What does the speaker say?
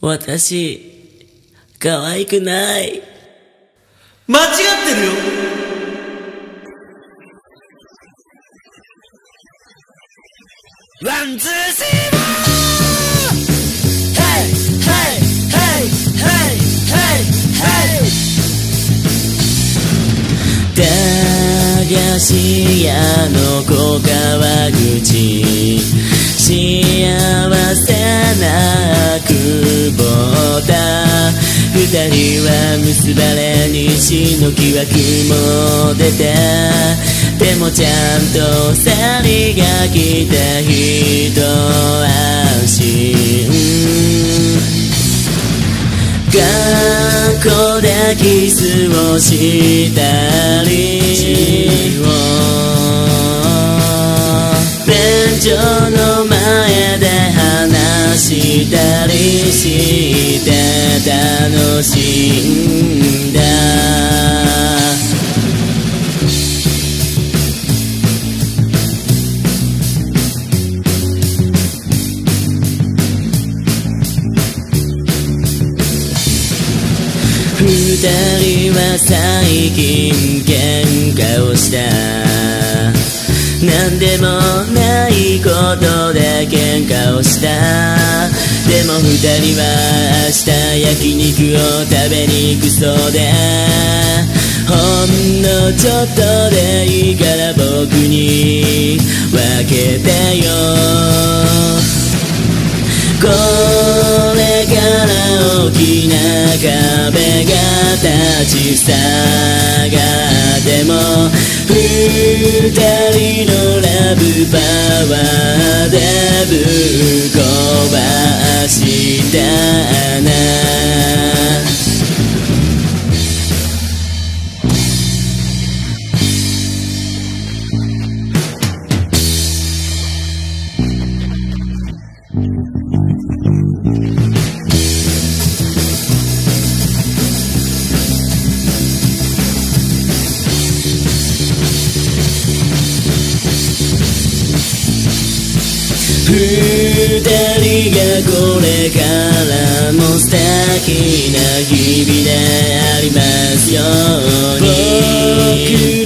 私、可愛くない。間違ってるよ one、two、three、four はい、はい、はい、はい、はい、はい。駄菓子屋の小川口幸せな二人は結ばれ西の木枠も出てでもちゃんと去りが来た人安心学校でキスをしたり。便所の前で話したりし楽しんだ。二人は最近喧嘩をした。何でもないことで喧嘩をした。でも二人は明日焼肉を食べに行くそうで。ほんのちょっとでいいから僕に分けてよ。これから大きな壁立ち下がっても二人のラブパワーでぶっ壊したな二人がこれからも素敵な日々でありますように。